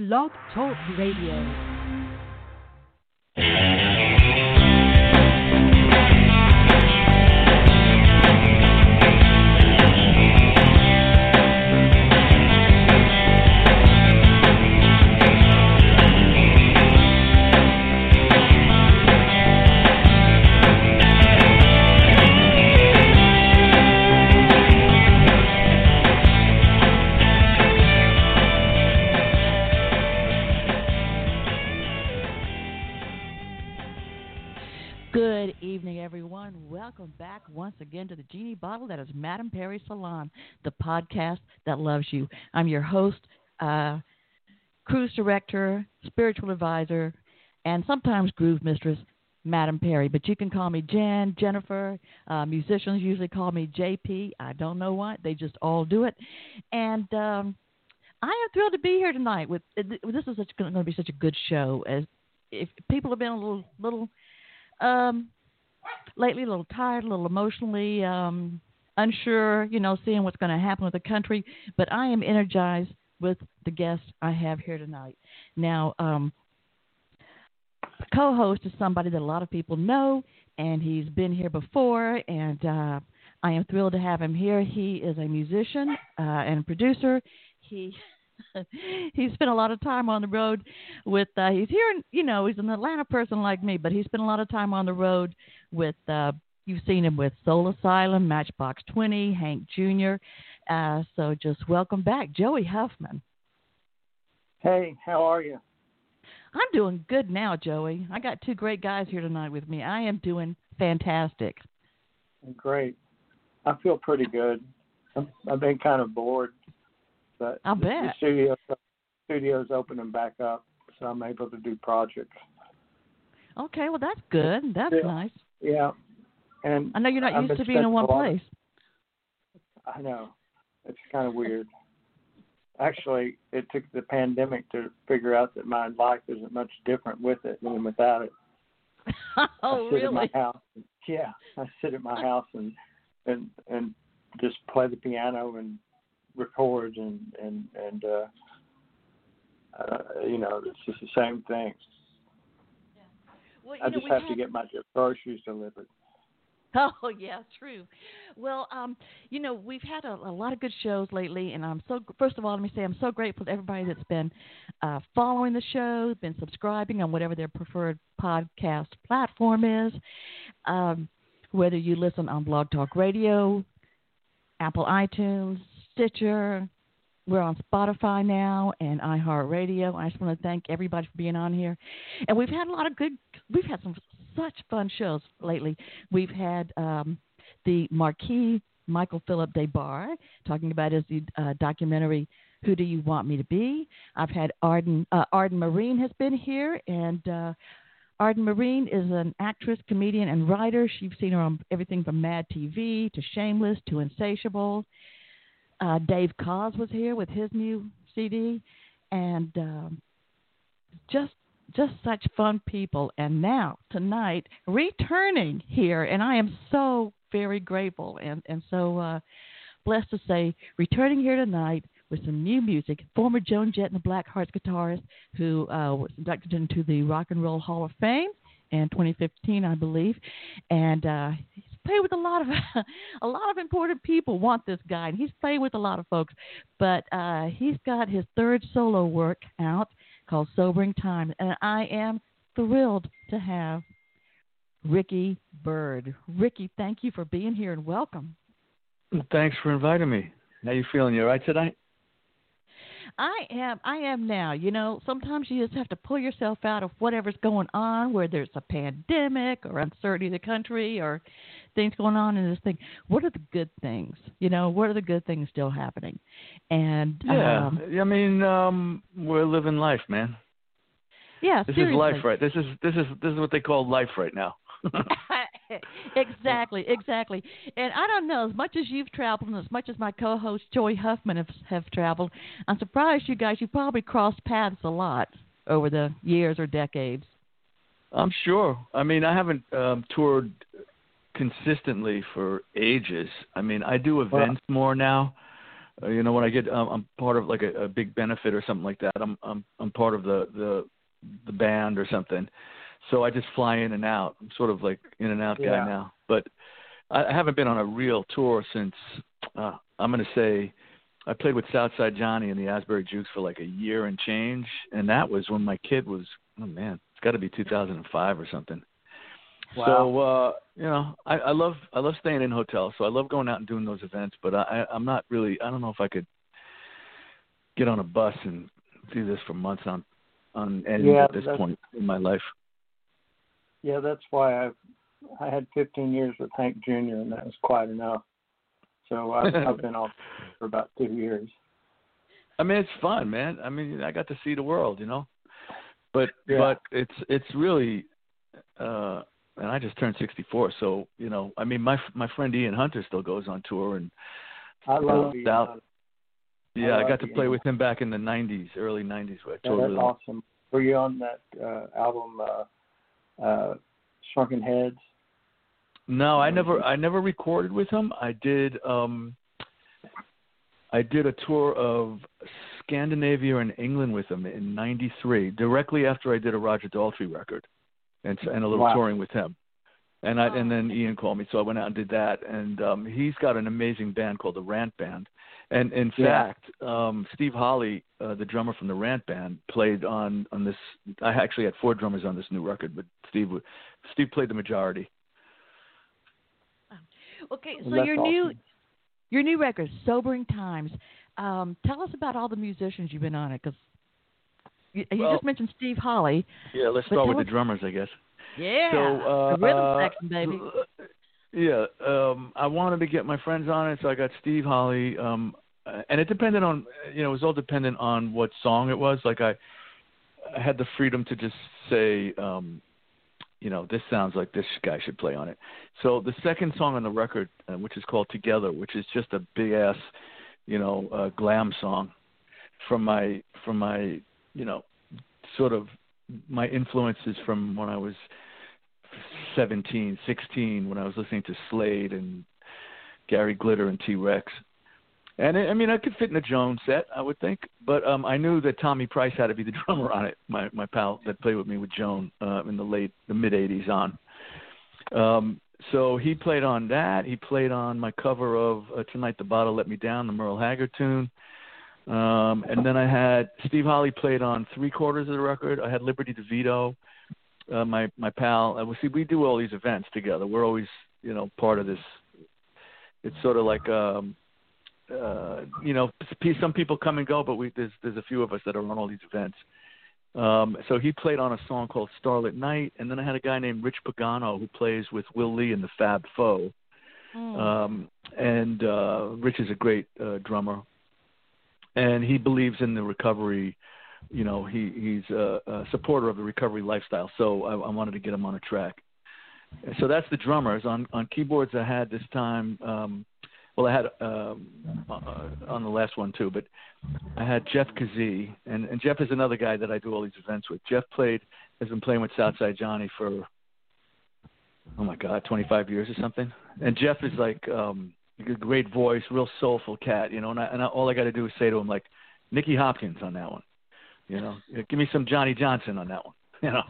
Blog Talk Radio. Back once again to the Genie Bottle. That is Madam Perry Salon, the podcast that loves you. I'm your host, uh, cruise director, spiritual advisor, and sometimes groove mistress, Madam Perry. But you can call me Jan, Jennifer. Uh, musicians usually call me JP. I don't know why. They just all do it. And um, I am thrilled to be here tonight. With this is such, going to be such a good show. As if people have been a little little um, lately a little tired, a little emotionally um, unsure, you know, seeing what's going to happen with the country. But I am energized with the guest I have here tonight. Now, um, co-host is somebody that a lot of people know, and he's been here before, and uh, I am thrilled to have him here. He is a musician uh, and producer. He he spent a lot of time on the road with uh he's here in you know he's an atlanta person like me but he spent a lot of time on the road with uh you've seen him with soul asylum matchbox 20 hank jr uh so just welcome back joey huffman. Hey how are you? I'm doing good now joey. I got two great guys here tonight with me. I am doing fantastic. Great. I feel pretty good. I have been kind of bored but I'll the, bet. the studio studio's opening back up, so I'm able to do projects. Okay, well that's good. That's yeah. nice. Yeah, and I know you're not I've used to being in one spending a lot place. Of, I know it's kind of weird. Actually, it took the pandemic to figure out that my life isn't much different with it than without it. oh, I sit really? at my house. Yeah, I sit at my house and and and just play the piano and record and and and uh, uh, you know it's just the same thing. Well, you I know, just have had- to get my groceries delivered. Oh yeah, true. Well, um, you know, we've had a, a lot of good shows lately, and I'm so. First of all, let me say I'm so grateful to everybody that's been uh, following the show, been subscribing on whatever their preferred podcast platform is. Um, whether you listen on Blog Talk Radio, Apple iTunes, Stitcher, we're on Spotify now and iHeartRadio. I just want to thank everybody for being on here, and we've had a lot of good. We've had some such fun shows lately. We've had um, the Marquis Michael Philip Des Barres talking about his uh, documentary "Who Do You Want Me to Be." I've had Arden uh, Arden Myrin has been here, and uh, Arden Myrin is an actress, comedian, and writer. You've seen her on everything from Mad TV to Shameless to Insatiable. Uh, Dave Cos was here with his new CD, and um, just just such fun people. And now tonight, returning here, and I am so very grateful and and so uh, blessed to say, returning here tonight with some new music. Former Joan Jett and the Blackhearts guitarist, who uh, was inducted into the Rock and Roll Hall of Fame in 2015, I believe, and uh, played with a lot of a lot of important people. Want this guy, and he's played with a lot of folks. But uh, he's got his third solo work out called Sobering Time, and I am thrilled to have Ricky Byrd. Ricky, thank you for being here and welcome. Thanks for inviting me. How you feeling? You all right tonight? I am I am now. You know, sometimes you just have to pull yourself out of whatever's going on, whether it's a pandemic or uncertainty of the country or things going on in this thing. What are the good things? You know, what are the good things still happening? And Yeah, um, I mean, um, we're living life, man. yeah, This seriously. is life, right? This is this is this is what they call life right now. exactly, exactly. And I don't know, as much as you've traveled and as much as my co-host Joy Huffman have, have traveled, I'm surprised you guys. You probably crossed paths a lot over the years or decades. I'm sure. I mean, I haven't um, toured consistently for ages. I mean, I do events more now. uh, you know, when I get um, I'm part of like a, a big benefit or something like that. I'm I'm I'm part of the the the band or something. So I just fly in and out. I'm sort of like in and out Yeah. guy now. But I haven't been on a real tour since uh I'm gonna say I played with Southside Johnny and the Asbury Jukes for like a year and change, and that was when my kid was oh man, it's got to be 2005 or something. Wow. So uh, you know, I, I love I love staying in hotels, so I love going out and doing those events. But I, I I'm not really I don't know if I could get on a bus and do this for months on on end Yeah, at this point in my life. Yeah, that's why I've I had 15 years with Hank Jr. and that was quite enough. So I've, I've been off for about two years. I mean, it's fun, man. I mean, I got to see the world, you know. But Yeah. but it's it's really, uh, and I just turned 64, so you know, I mean, my my friend Ian Hunter still goes on tour, and I love you. I yeah, I, love got to Ian. play with him back in the 90s, early 90s, where I Yeah, that's awesome. Were you on that uh, album, uh, uh, Shrunken Heads? No, I never I never recorded with him. I did um I did a tour of Scandinavia and England with him in '93, directly after I did a Roger Daltrey record, and and a little Wow. touring with him. And I and then Ian called me, so I went out and did that. And um he's got an amazing band called the Rant Band. And in Yeah. fact, um Steve Holley, uh, the drummer from the Rant Band, played on on this. I actually had four drummers on this new record, but Steve Steve played the majority. Okay, so That's your new awesome. your new record, Sobering Times. Um, tell us about all the musicians you've been on it, because you, you just mentioned Steve Holley. Yeah, let's start with tell the drummers, I guess. Yeah, So, uh, the rhythm uh, section, baby. Yeah, um, I wanted to get my friends on it, so I got Steve Holley. Um, uh, and it depended on, you know, it was all dependent on what song it was. Like I, I had the freedom to just say, um, you know, this sounds like this guy should play on it. So the second song on the record, uh, which is called Together, which is just a big ass, you know, uh, glam song from my from my, you know, sort of my influences from when I was 17, 16, when I was listening to Slade and Gary Glitter and T Rex. And it, I mean, I could fit in a Joan's set, I would think, but um, I knew that Thommy Price had to be the drummer on it. My my pal that played with me with Joan uh, in the late the mid '80s on. Um, so he played on that. He played on my cover of uh, "Tonight the Bottle Let Me Down," the Merle Haggard tune. Um, and then I had Steve Holley played on three quarters of the record. I had Liberty DeVitto, uh, my my pal. Uh, we see we do all these events together. We're always you know part of this. It's sort of like um, uh, you know some people come and go, but we there's there's a few of us that are on all these events. Um, so he played on a song called Starlit Night, and then I had a guy named Rich Pagano who plays with Will Lee and the Fab Four. Mm. Um, and uh, Rich is a great uh, drummer, and he believes in the recovery. You know, he he's a, a supporter of the recovery lifestyle. So I, I wanted to get him on a track. So that's the drummers on on keyboards. I had this time. Um, well, I had um, uh, on the last one too, but I had Jeff Kazee, and, and Jeff is another guy that I do all these events with. Jeff played has been playing with Southside Johnny for oh my god, 25 years or something. And Jeff is like um a great voice, real soulful cat, you know. And, I, and I, all I got to do is say to him like, Nicky Hopkins on that one, you know. Give me some Johnny Johnson on that one, you know.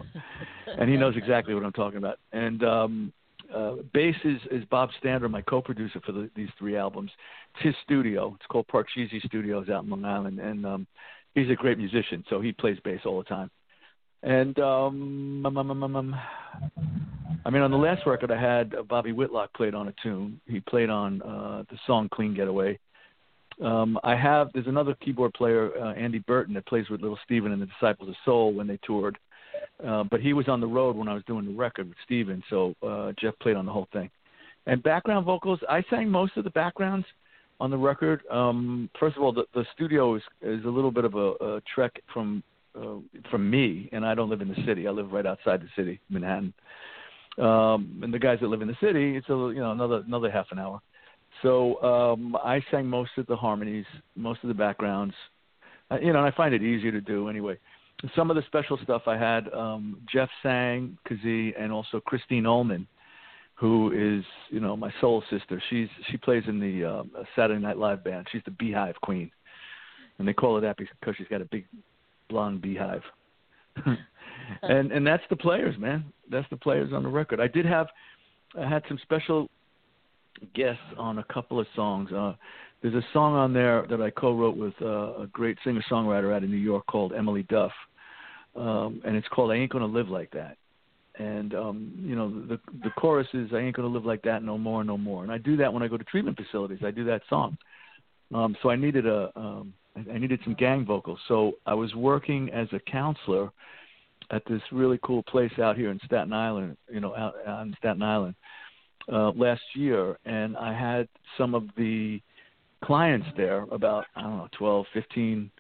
and he knows exactly what I'm talking about. And um uh, bass is, is Bob Stander, my co-producer for the, these three albums. It's his studio. It's called Parcheesi Studios out in Long Island, and um, he's a great musician, so he plays bass all the time. And um, um, um, um, um, I mean, on the last record, I had uh, Bobby Whitlock played on a tune. He played on uh, the song "Clean Getaway." Um, I have there's another keyboard player, uh, Andy Burton, that plays with Little Steven and the Disciples of Soul when they toured. Uh, but he was on the road when I was doing the record with Steven, so uh, Jeff played on the whole thing. And background vocals, I sang most of the backgrounds on the record. Um, first of all, the, the studio is, is a little bit of a, a trek from uh, from me, and I don't live in the city. I live right outside the city, Manhattan. Um, and the guys that live in the city, it's a you know another another half an hour. So um, I sang most of the harmonies, most of the backgrounds. Uh, you know, and I find it easier to do anyway. Some of the special stuff I had, um, Jeff sang, Kazee, and also Christine Ohlman, who is you know my soul sister. She's she plays in the um, Saturday Night Live band. She's the Beehive Queen, and they call her that because she's got a big blonde beehive. and and that's the players, man. That's the players on the record. I did have I had some special guests on a couple of songs. Uh, there's a song on there that I co-wrote with uh, a great singer-songwriter out of New York called Emily Duff, um, and it's called "I Ain't Gonna Live Like That." And um, you know, the the chorus is "I ain't gonna live like that no more, no more." And I do that when I go to treatment facilities. I do that song. Um, so I needed a um, I needed some gang vocals. So I was working as a counselor at this really cool place out here in Staten Island, you know, out on Staten Island uh, last year, and I had some of the clients there, about I don't know, twelve, fifteen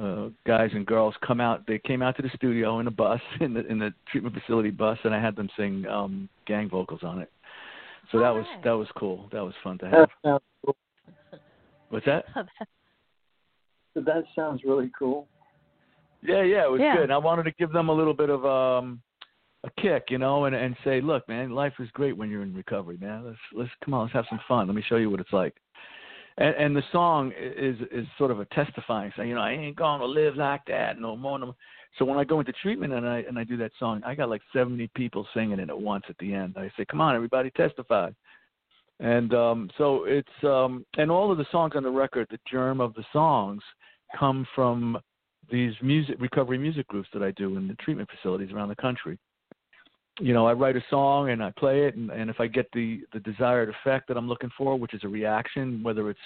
uh, guys and girls, come out. They came out to the studio in a bus, in the in the treatment facility bus, and I had them sing um, gang vocals on it. So that was that was cool. That was fun to have. That sounds cool. What's that? That sounds really cool. Yeah, yeah, it was Yeah. good. I wanted to give them a little bit of um a kick, you know, and and say, look, man, life is great when you're in recovery, man. Let's let's come on, let's have some fun. Let me show you what it's like. And and the song is is sort of a testifying, saying, you know, I ain't gonna live like that no more. No more. So when I go into treatment and I and I do that song, I got like 70 people singing it at once at the end. I say, come on, everybody, testify. And um so it's um and all of the songs on the record, the germ of the songs come from these music recovery music groups that I do in the treatment facilities around the country. You know, I write a song and I play it, and, and if I get the the desired effect that I'm looking for, which is a reaction, whether it's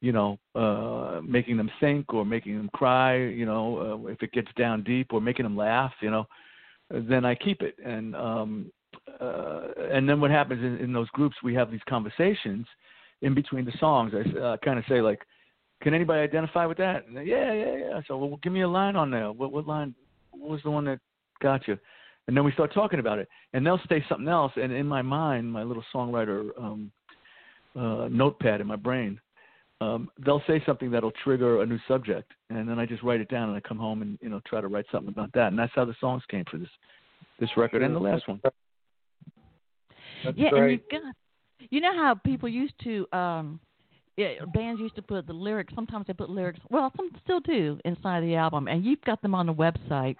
you know uh, making them think or making them cry, you know, uh, if it gets down deep or making them laugh, you know, then I keep it. And um, uh, and then what happens in, in those groups, we have these conversations in between the songs. I uh, kind of say like, can anybody identify with that? And they, yeah, yeah, yeah. So well, give me a line on there. What, what line? What was the one that got you? And then we start talking about it, and they'll say something else. And in my mind, my little songwriter um, uh, notepad in my brain, um, they'll say something that'll trigger a new subject, and then I just write it down, and I come home and you know try to write something about that. And that's how the songs came for this this record and the last one. That's yeah, great. and you've got, you know how people used to, um, yeah, bands used to put the lyrics. Sometimes they put lyrics. Well, some still do inside the album, and you've got them on the website.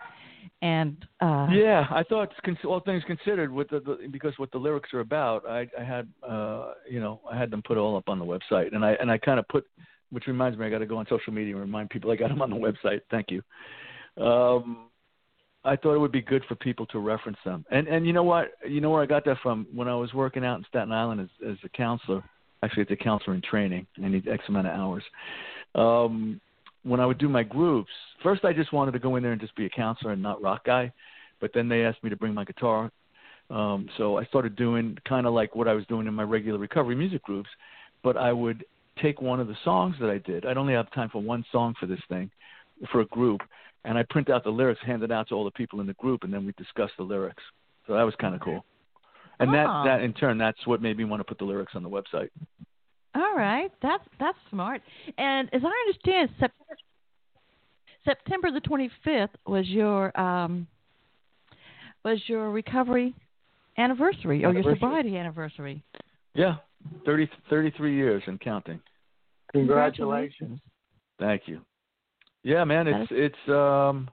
And uh, Yeah, I thought all things considered, with the, the because what the lyrics are about, I, I had uh, you know I had them put all up on the website, and I and I kind of put, which reminds me, I got to go on social media and remind people I got them on the website. Thank you. Um, I thought it would be good for people to reference them, and and you know what, you know where I got that from when I was working out in Staten Island as as a counselor. Actually, it's a counselor in training. I need X amount of hours. Um, when I would do my groups, first I just wanted to go in there and just be a counselor and not rock guy, but then they asked me to bring my guitar. Um, so I started doing kind of like what I was doing in my regular recovery music groups, but I would take one of the songs that I did. I'd only have time for one song for this thing, for a group, and I print out the lyrics, hand it out to all the people in the group, and then we discuss the lyrics. So that was kind of cool. And Ah. that that in turn, that's what made me want to put the lyrics on the website. All right, that's that's smart. And as I understand, Sep- September the twenty fifth was your um, was your recovery anniversary or your sobriety anniversary. Yeah, 30, 33 years and counting. Congratulations. Thank you. Yeah, man, That it's it's um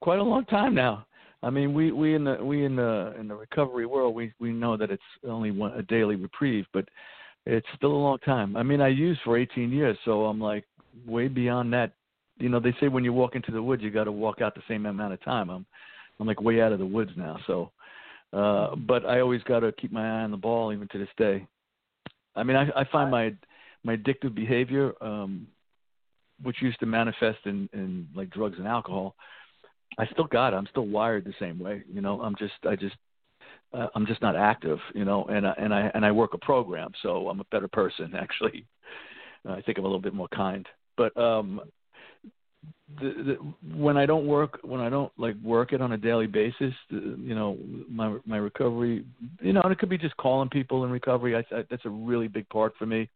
quite a long time now. I mean, we we in the we in the in the recovery world, we we know that it's only one a daily reprieve, but it's still a long time. I mean, I used for 18 years, so I'm like way beyond that. You know, they say when you walk into the woods, you got to walk out the same amount of time. I'm I'm like way out of the woods now, so uh but I always got to keep my eye on the ball even to this day. I mean, I I find my my addictive behavior um which used to manifest in in like drugs and alcohol i still got it i'm still wired the same way you know i'm just i just uh, i'm just not active you know and I, and i and i work a program so i'm a better person actually. Uh, i think i'm a little bit more kind. But um the, the when i don't work when i don't like work it on a daily basis the, you know my my recovery you know and it could be just calling people in recovery. I, I that's a really big part for me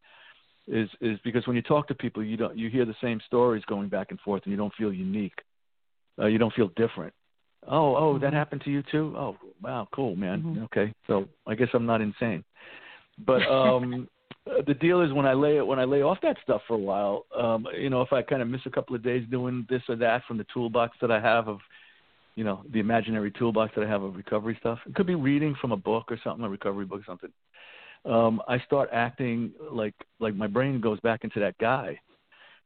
is is because when you talk to people you don't you hear the same stories going back and forth and you don't feel unique. Uh, you don't feel different Oh, oh, that happened to you too. Oh, wow, cool, man. Mhm. Okay, so I guess I'm not insane. But um, uh, the deal is when I lay it when I lay off that stuff for a while, um, you know, if I kind of miss a couple of days doing this or that from the toolbox that I have of, you know, the imaginary toolbox that I have of recovery stuff. It could be reading from a book or something, a recovery book or something. Um, I start acting like like my brain goes back into that guy.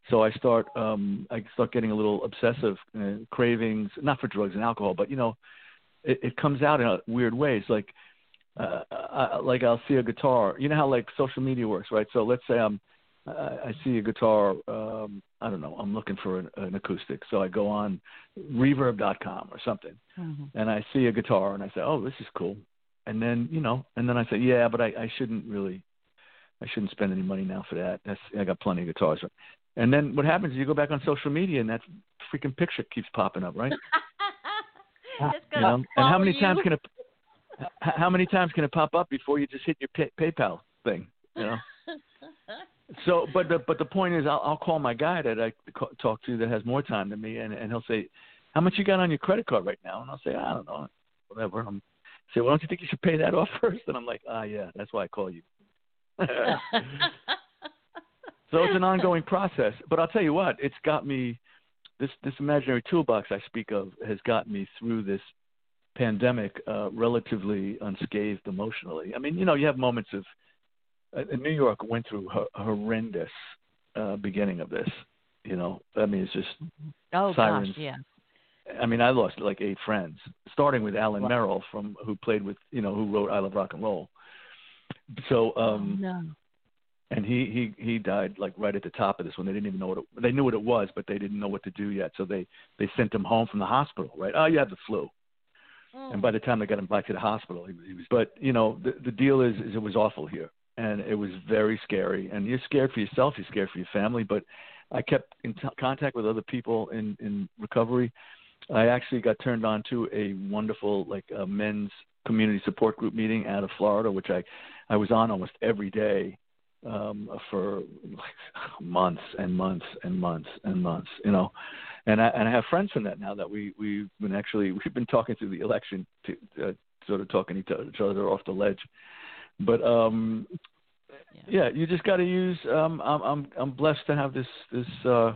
So I start um, I start getting a little obsessive uh, cravings, not for drugs and alcohol, but you know, it, it comes out in weird ways. Like uh, I, like I'll see a guitar. You know how like social media works, right? So let's say I'm I, I see a guitar. Um, I don't know. I'm looking for an, an acoustic, so I go on Reverb.com or something, Mhm. and I see a guitar, and I say, "Oh, this is cool." And then you know, and then I say, "Yeah, but I, I shouldn't really, I shouldn't spend any money now for that. That's I got plenty of guitars." And then what happens is you go back on social media, and that freaking picture keeps popping up, right? You know, and how many you. times can it how many times can it pop up before you just hit your pay, PayPal thing? You know. So, but the but the point is, I'll, I'll call my guy that I talk to that has more time than me, and and he'll say, "How much you got on your credit card right now?" And I'll say, "I don't know, whatever." I'm say, "Well, don't you think you should pay that off first? And I'm like, "Ah, yeah, that's why I call you." So it's an ongoing process. But I'll tell you what, it's got me. This this imaginary toolbox I speak of has got me through this pandemic uh, relatively unscathed emotionally. I mean, you know, you have moments of uh, New York went through a horrendous uh, beginning of this. You know, I mean, it's just. oh Sirens. gosh, yeah. I mean, I lost like eight friends, starting with Alan Wow. Merrill from who played with you know who wrote I Love Rock and Roll. So, um, oh, no. And he he he died like right at the top of this one. They didn't even know what it, they knew what it was, but they didn't know what to do yet. So they they sent him home from the hospital. Right? Oh, you have the flu. And by hmm. the time they got him back to the hospital, he, he was. But you know, the the deal is, is it was awful here, and it was very scary. And you're scared for yourself, you're scared for your family. But I kept in t- contact with other people in in recovery. I actually got turned on to a wonderful like a men's community support group meeting out of Florida, which I I was on almost every day um, for months and months and months and months. You know, and I and I have friends from that now that we we've been actually we've been talking through the election to uh, sort of talking each other, each other off the ledge. But um yeah, you just got to use um I'm I'm I'm blessed to have this this uh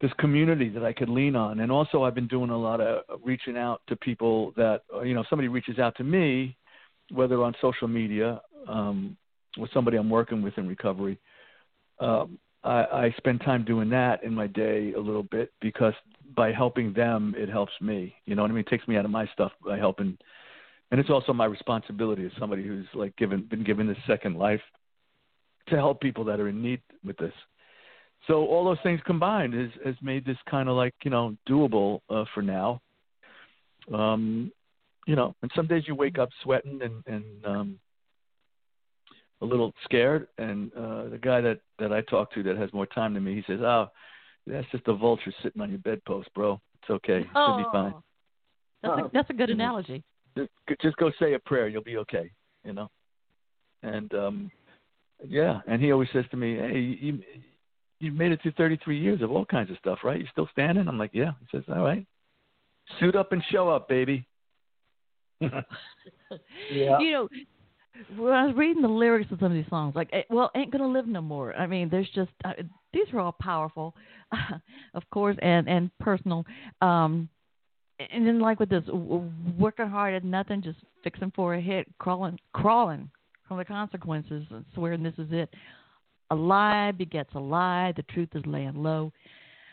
this community that I could lean on. And also I've been doing a lot of reaching out to people that uh, you know, somebody reaches out to me whether on social media um with somebody I'm working with in recovery um I, I spend time doing that in my day a little bit because by helping them, it helps me. You know what I mean? It takes me out of my stuff by helping, and it's also my responsibility as somebody who's like given been given this second life to help people that are in need with this. So all those things combined has has made this kind of like you know doable uh, for now. Um, you know, and some days you wake up sweating and and um, a little scared. And uh, the guy that that I talk to that has more time than me, he says, "Oh, that's just a vulture sitting on your bedpost, bro. It's okay. It should be fine. Oh, That's Oh. a that's a good analogy. Just, just go say a prayer. You'll be okay. You know." And um, yeah, and he always says to me, "Hey, you You've made it through 33 years of all kinds of stuff, right? You still standing?" I'm like, "Yeah." He says, "All right, suit up and show up, baby." Yeah. You know, when I was reading the lyrics of some of these songs, like, well, ain't gonna live no more. I mean, there's just uh, these are all powerful, of course, and and personal. Um, and then like with this, working hard at nothing, just fixing for a hit, crawling, crawling from the consequences, and swearing this is it. A lie begets a lie. The truth is laying low.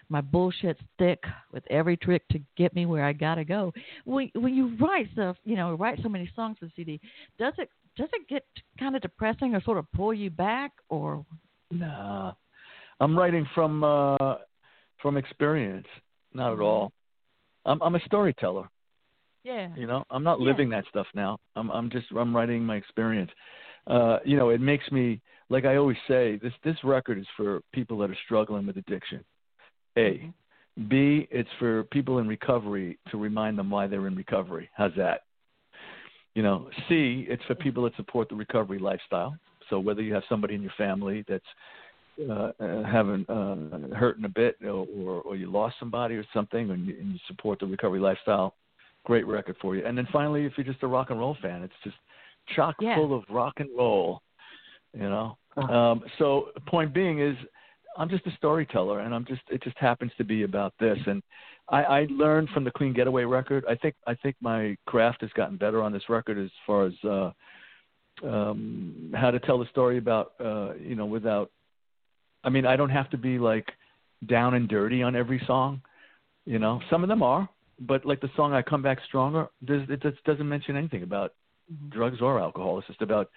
My bullshit's thick with every trick to get me where I gotta go. When when you write stuff, you know, write so many songs for CD, does it does it get kind of depressing or sort of pull you back or Nah, I'm writing from uh, from experience, not at all. I'm I'm a storyteller. yeah You know, I'm not Yeah. living that stuff now. I'm I'm just I'm writing my experience. Uh, you know, it makes me like I always say this this record is for people that are struggling with addiction. A, B, it's for people in recovery to remind them why they're in recovery. How's that? You know, C, it's for people that support the recovery lifestyle. So whether you have somebody in your family that's uh, uh, having uh, hurting a bit, or, or, or you lost somebody or something, and you, and you support the recovery lifestyle, great record for you. And then finally, if you're just a rock and roll fan, it's just chock Yeah. full of rock and roll. You know. Uh-huh. Um, so point being is, I'm just a storyteller, and I'm just it just happens to be about this. And I, I learned from the Clean Getaway record. I think I think my craft has gotten better on this record as far as uh, um, how to tell the story about uh, you know without. I mean, I don't have to be like down and dirty on every song. You know, some of them are, but like the song "I Come Back Stronger," it just doesn't mention anything about Mhm. drugs or alcohol. It's just about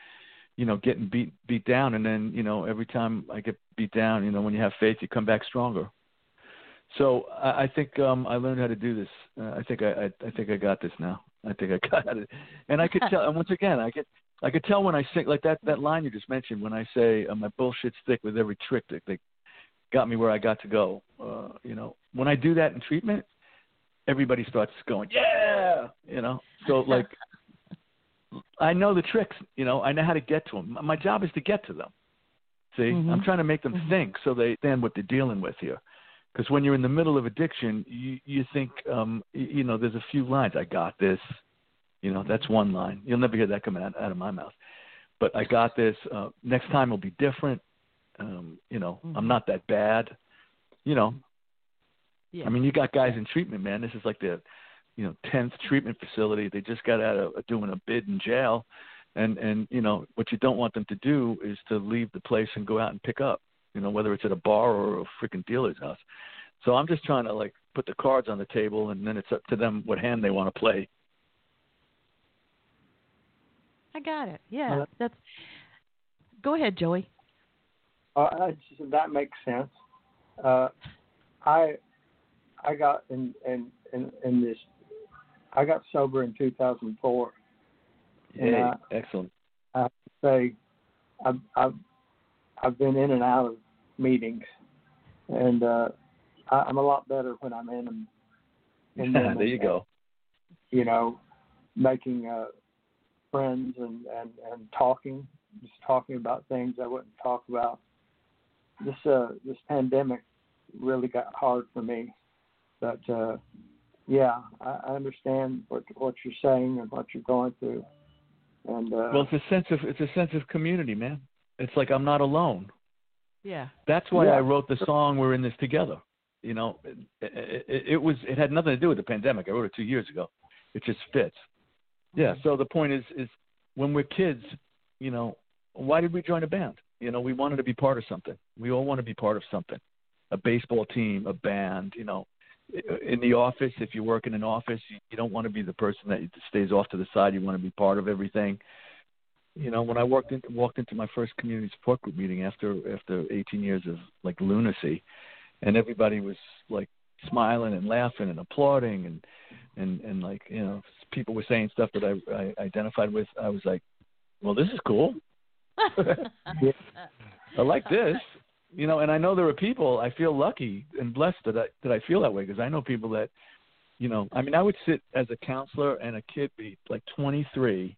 you know getting beat beat down, and then you know every time I get beat down, you know when you have faith, you come back stronger. So I, I think um, I learned how to do this. Uh, I think I, I I think I got this now. I think I got it, and I could tell. And once again, I could I could tell when I sing like that that line you just mentioned when I say uh, my bullshit's thick with every trick that that got me where I got to go. Uh, you know, when I do that in treatment, everybody starts going, yeah, you know. So like, I know the tricks. You know, I know how to get to them. My job is to get to them. See, Mhm. I'm trying to make them Mhm. think so they understand what they're dealing with here. Because when you're in the middle of addiction, you you think, um, you know, there's a few lines. I got this. You know, that's one line. You'll never hear that coming out, out of my mouth. But I got this. Uh, next time will be different. Um, you know, Mhm. I'm not that bad. You know, Yeah. I mean, you got guys in treatment, man. This is like the, you know, tenth treatment facility. They just got out of doing a bid in jail, and and you know what you don't want them to do is to leave the place and go out and pick up. You know, whether it's at a bar or a freaking dealer's house. So I'm just trying to like put the cards on the table, and then it's up to them what hand they want to play. I got it. Yeah. Well, That's. Go ahead, Joey. Uh, that makes sense. Uh, I I got in in in, in this. I got sober in 2004. Yeah. excellent. Say, I've I've I've been in and out of meetings, and uh, I, I'm a lot better when I'm in them. in them there you and, go. You know, making uh, friends and and and talking, just talking about things I wouldn't talk about. This uh this pandemic really got hard for me, but uh, yeah, I, I understand what what you're saying and what you're going through, and uh, Well, it's a sense of it's a sense of community, man. It's like I'm not alone. Yeah. That's why Yeah. I wrote the song "We're in This Together." You know, it, it, it was it had nothing to do with the pandemic. I wrote it two years ago. It just fits. Yeah. Mm-hmm. So the point is, is when we're kids, you know, why did we join a band? You know, we wanted to be part of something. We all want to be part of something. A baseball team, a band. You know, in the office, if you work in an office, you, you don't want to be the person that stays off to the side. You want to be part of everything you know, when I walked in, walked into my first community support group meeting after after 18 years of like lunacy, and everybody was like smiling and laughing and applauding and and and like you know people were saying stuff that I, I identified with. I was like, well, this is cool. I like this. You know, and I know there are people. I feel lucky and blessed that I that I feel that way because I know people that, you know, I mean, I would sit as a counselor and a kid be like 23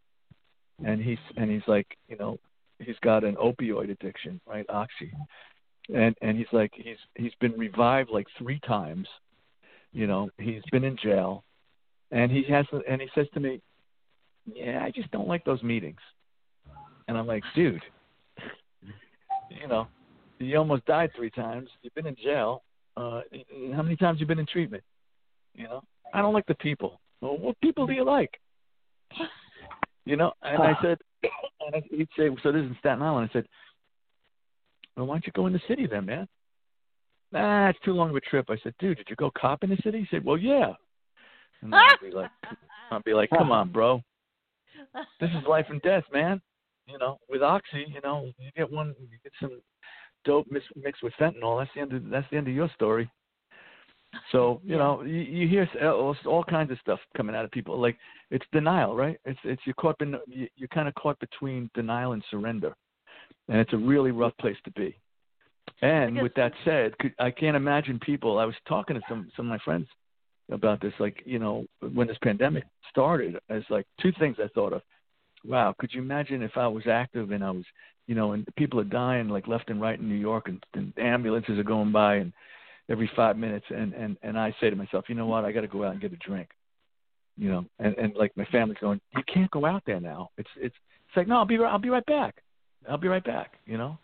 and he's and he's like you know he's got an opioid addiction right oxy. And and he's like he's he's been revived like three times you know he's been in jail. And he has and he says to me yeah i just don't like those meetings. And i'm like dude you know you almost died three times. You've been in jail. Uh how many times you been in treatment? You know i don't like the people. Well what people do you like you know, and I ah. said, and I- he'd say, so this is in Staten Island. I said, well, why don't you go in the city then, man? Nah, it's too long of a trip. I said, dude, did you go cop in the city? He said, well, yeah. And I'd be like, I'd be like, come on, bro. This is life and death, man. You know, with oxy, you know, you get one, you get some dope mix, mixed with fentanyl. That's the end of that's the end of your story. So you Yeah. know, you, you hear all, kinds of stuff coming out of people. Like it's denial, right? It's it's you're caught in you- you're kind of caught between denial and surrender, and it's a really rough place to be. And with that said, I can't imagine people. I was talking to some some of my friends about this, like you know, when this pandemic started, as like two things I thought of. wow, could you imagine if I was active and I was, you know, and people are dying like left and right in New York, and, and ambulances are going by, and every five minutes, and and and I say to myself, you know what, I got to go out and get a drink, you know, and and like my family's going, you can't go out there now. It's it's it's like no, I'll be I'll be right back, I'll be right back, you know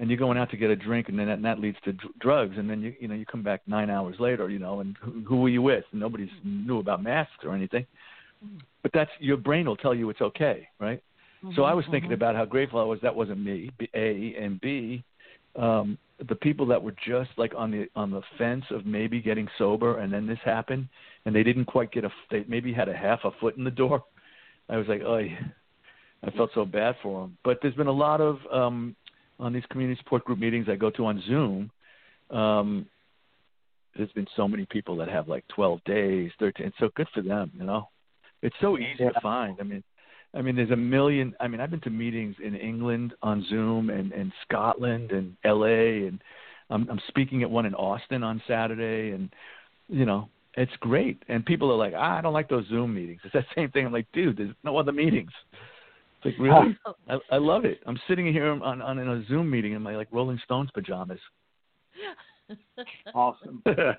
and you're going out to get a drink, and then that, and that leads to dr- drugs, and then you you know you come back nine hours later, you know, and who, who were you with? And nobody's knew about masks or anything, but that's your brain will tell you it's okay, right? Mm-hmm, so I was thinking mm-hmm. about how grateful I was that wasn't me, A and B, um, the people that were just like on the on the fence of maybe getting sober, and then this happened, and they didn't quite get a they maybe had a half a foot in the door. I was like, oh. I felt so bad for them. But there's been a lot of um, on these community support group meetings I go to on Zoom, um, there's been so many people that have like 12 days, 13. So good for them, you know. It's so easy yeah. to find. I mean, I mean, there's a million. I mean, I've been to meetings in England on Zoom and and Scotland and L.A. and I'm, I'm speaking at one in Austin on Saturday, and you know, it's great. And people are like, ah, I don't like those Zoom meetings. It's that same thing. I'm like, dude, there's no other meetings. It's like really, I, I love it. I'm sitting here on, on in a Zoom meeting in my like Rolling Stones pajamas. awesome. so,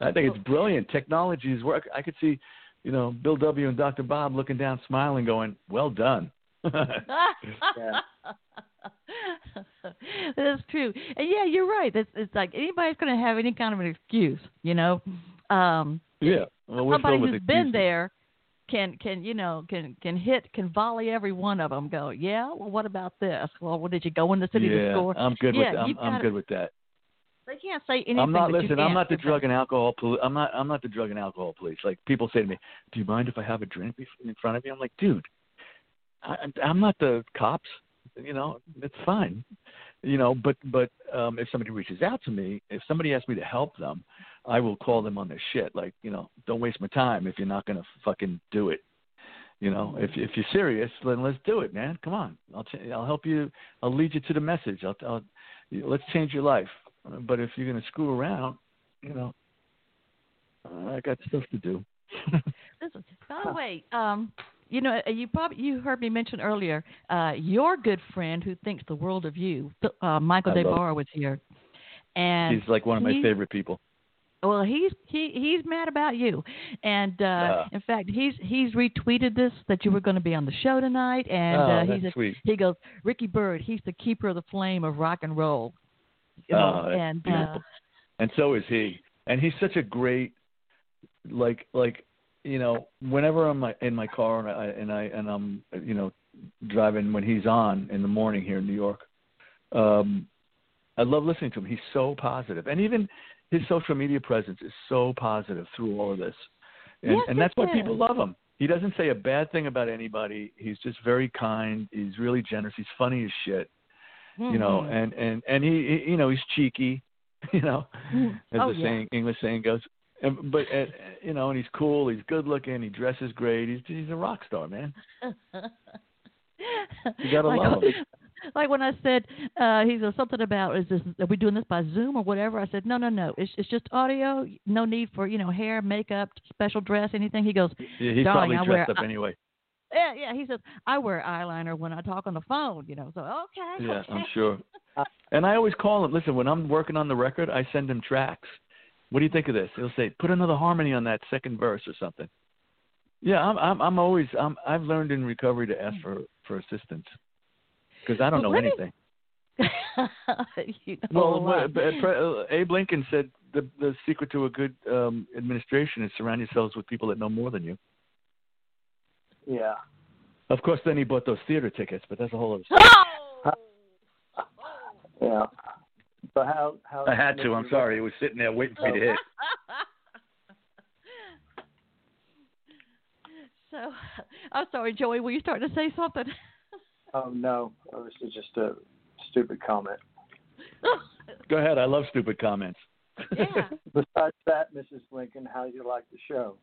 I think it's brilliant. Technology is work. I could see, you know, Bill W. and Dr. Bob looking down, smiling, going, "Well done." yeah. That's true. And yeah, you're right. It's it's like anybody's going to have any kind of an excuse, you know. Um, yeah. Well, somebody who's been there can can you know can can hit can volley every one of them. Go, yeah. Well, what about this? Well, what did you go in the city yeah, to score? I'm good yeah, with I'm, I'm good with that. They can't say anything. I'm not listen. I'm not the drug and alcohol police. I'm not. I'm not the drug and alcohol police. Like people say to me, "Do you mind if I have a drink in front of you?" I'm like, dude, I, I'm not the cops. You know, it's fine. You know, but but um, if somebody reaches out to me, if somebody asks me to help them, I will call them on their shit. Like, you know, don't waste my time if you're not gonna fucking do it. You know, if if you're serious, then let's do it, man. Come on, I'll ch- I'll help you. I'll lead you to the message. I'll, I'll let's change your life. But if you're gonna screw around, you know, I got stuff to do. Listen, by the way, um, you know, uh, you probably you heard me mention earlier. Uh, your good friend who thinks the world of you, uh, Michael Des Barres, was here, and he's like one of my favorite people. Well, he's he he's mad about you, and uh, uh, in fact, he's he's retweeted this that you were going to be on the show tonight, and oh, uh, he's a, he goes, Ricky Byrd, he's the keeper of the flame of rock and roll. Oh, and uh, and so is he, and he's such a great, like like you know, whenever I'm in my car and I and I and I'm you know driving when he's on in the morning here in New York, um, I love listening to him. He's so positive, and even his social media presence is so positive through all of this, and, yes, and that's why people love him. He doesn't say a bad thing about anybody. He's just very kind. He's really generous. He's funny as shit, mm-hmm. you know. And and and he, he, you know, he's cheeky, you know, mm. as oh, the yeah. saying English saying goes. And, but uh, you know, and he's cool. He's good looking. He dresses great. He's he's a rock star, man. you gotta like, love him like when I said uh he said something about is this are we doing this by Zoom or whatever? I said no no no it's it's just audio. No need for you know hair, makeup, special dress, anything. He goes. Yeah, he's probably dressed wear, up I, anyway. Yeah, yeah. He says I wear eyeliner when I talk on the phone. You know, so okay. Yeah, okay. I'm sure. And I always call him. Listen, when I'm working on the record, I send him tracks. What do you think of this? He'll say, put another harmony on that second verse or something. Yeah, I'm I'm I'm always I'm I've learned in recovery to ask for for assistance because I don't well, know anything. you know well, uh, Abe Lincoln said the the secret to a good um, administration is surround yourselves with people that know more than you. Yeah. Of course, then he bought those theater tickets, but that's a whole other story. Oh! yeah. But how how? I had to. I'm sorry. It was sitting there waiting for me to hit. so, I'm sorry, Joey. Were you starting to say something? Oh no, oh, this is just a stupid comment. Go ahead. I love stupid comments. Yeah. Besides that, Mrs. Lincoln, how do you like the show?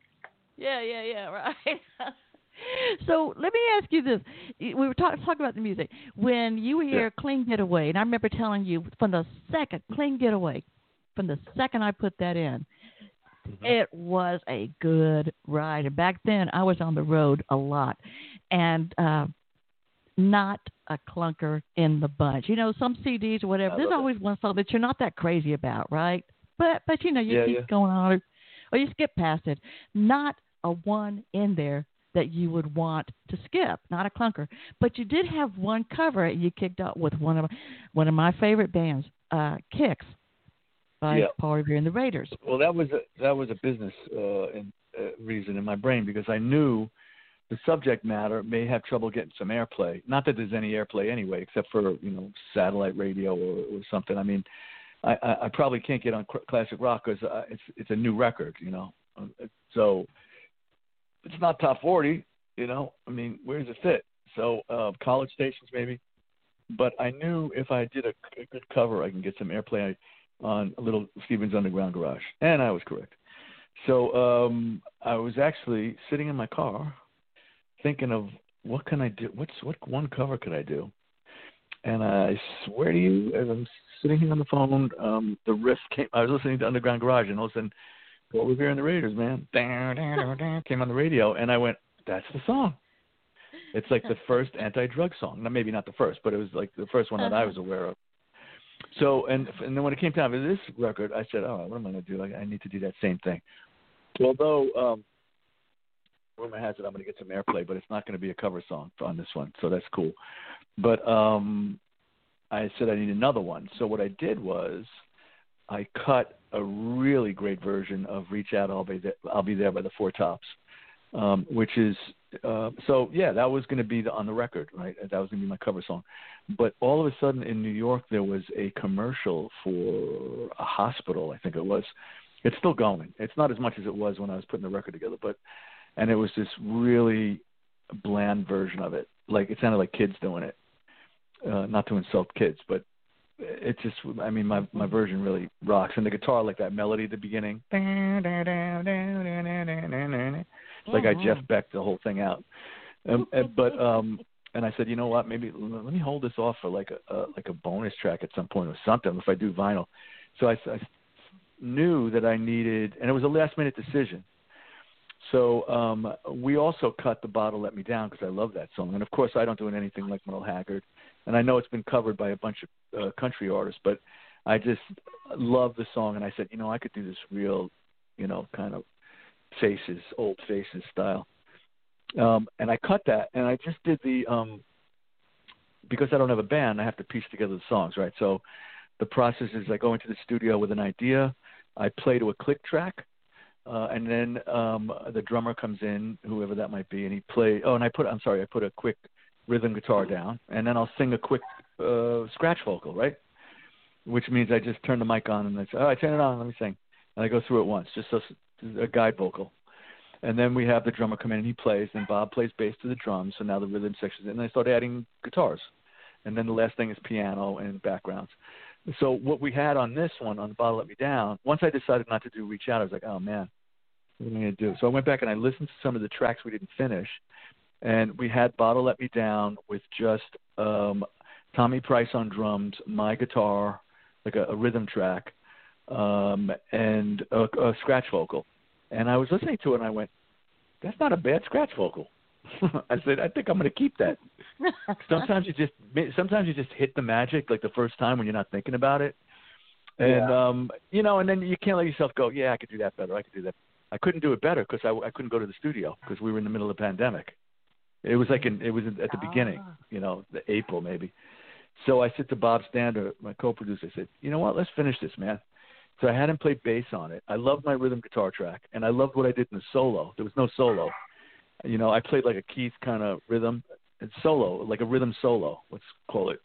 Yeah, yeah, yeah. Right. so let me ask you this: We were talk, talking about the music when you hear yeah. "Clean Getaway," and I remember telling you from the second "Clean Getaway," from the second I put that in, Mm-hmm. It was a good ride. And back then, I was on the road a lot, and uh, not a clunker in the bunch. You know, some CDs or whatever. There's always one song that you're not that crazy about, right? But but you know, you Yeah, keep yeah. going on, or, or you skip past it. Not a one in there that you would want to skip. Not a clunker. But you did have one cover you kicked out with one of one of my favorite bands, uh, Kicks, by Yeah. Paul Revere and the Raiders. Well, that was a, that was a business uh, in, uh, reason in my brain because I knew the subject matter may have trouble getting some airplay. Not that there's any airplay anyway, except for you know satellite radio or, or something. I mean, I, I, I probably can't get on cl- classic rock because uh, it's it's a new record, you know. Uh, So it's not top forty, you know. I mean, where does it fit? So uh, college stations maybe. But I knew if I did a, a good cover, I can get some airplay on Little Stevens Underground Garage, and I was correct. So um, I was actually sitting in my car, thinking of what can I do? What's what one cover could I do? And I swear to you, as I'm sitting here on the phone, um, the riff came. I was listening to Underground Garage, and all of a sudden, Paul Revere and the Raiders, man, came on the radio, and I went, "That's the song." It's like the first anti-drug song. Now, maybe not the first, but it was like the first one that I was aware of. So, and and then when it came time for this record, I said, "Oh, what am I going to do? Like, I need to do that same thing." Although, um, rumor has it I'm going to get some airplay, but it's not going to be a cover song on this one, so that's cool. But um, I said I need another one. So what I did was I cut a really great version of "Reach Out, I'll Be There, I'll Be There" by the Four Tops, um, which is uh, so yeah, that was going to be the, on the record, right? That was going to be my cover song. But all of a sudden in New York, there was a commercial for a hospital. I think it was. It's still going. It's not as much as it was when I was putting the record together, but and it was this really bland version of it. Like it sounded like kids doing it. Uh, not to insult kids, but it just I mean my my version really rocks and the guitar like that melody at the beginning. Like I Jeff Beck the whole thing out. Um, and- but um and I said, you know what? Maybe let me hold this off for like a, a like a bonus track at some point or something if I do vinyl. So I, I knew that I needed, and it was a last minute decision. So um, we also cut the bottle "Let Me Down" because I love that song, and of course I don't do anything like Merle Haggard, and I know it's been covered by a bunch of uh, country artists, but I just love the song, and I said, you know, I could do this real, you know, kind of faces, old faces style. Um, and I cut that, and I just did the um, because I don't have a band, I have to piece together the songs, right? So the process is I go into the studio with an idea, I play to a click track, uh, and then um, the drummer comes in, whoever that might be, and he play. Oh, and I put I'm sorry, I put a quick rhythm guitar down, and then I'll sing a quick uh, scratch vocal, right? Which means I just turn the mic on and I say, "All right, turn it on, let me sing," and I go through it once, just so, a guide vocal. And then we have the drummer come in and he plays, and Bob plays bass to the drums. So now the rhythm sections, in. and I start adding guitars, and then the last thing is piano and backgrounds. So what we had on this one on the bottle let me down. Once I decided not to do reach out, I was like, oh man, what am I going to do? So I went back and I listened to some of the tracks we didn't finish, and we had bottle let me down with just um, Thommy Price on drums, my guitar, like a, a rhythm track, um, and a, a scratch vocal. And I was listening to it and I went, that's not a bad scratch vocal. I said, I think I'm going to keep that. sometimes you just sometimes you just hit the magic like the first time when you're not thinking about it. And Yeah. um you know, and then you can't let yourself go, yeah, I could do that better. I could do that. I couldn't do it better because I, I couldn't go to the studio because we were in the middle of the pandemic. It was like in, it was at the beginning, Ah. you know, the April maybe. So I said to Bob Stander, my co-producer, I said, you know what, let's finish this, man. So I had him play bass on it. I loved my rhythm guitar track, and I loved what I did in the solo. There was no solo. You know, I played like a Keith kind of rhythm and solo, like a rhythm solo, let's call it.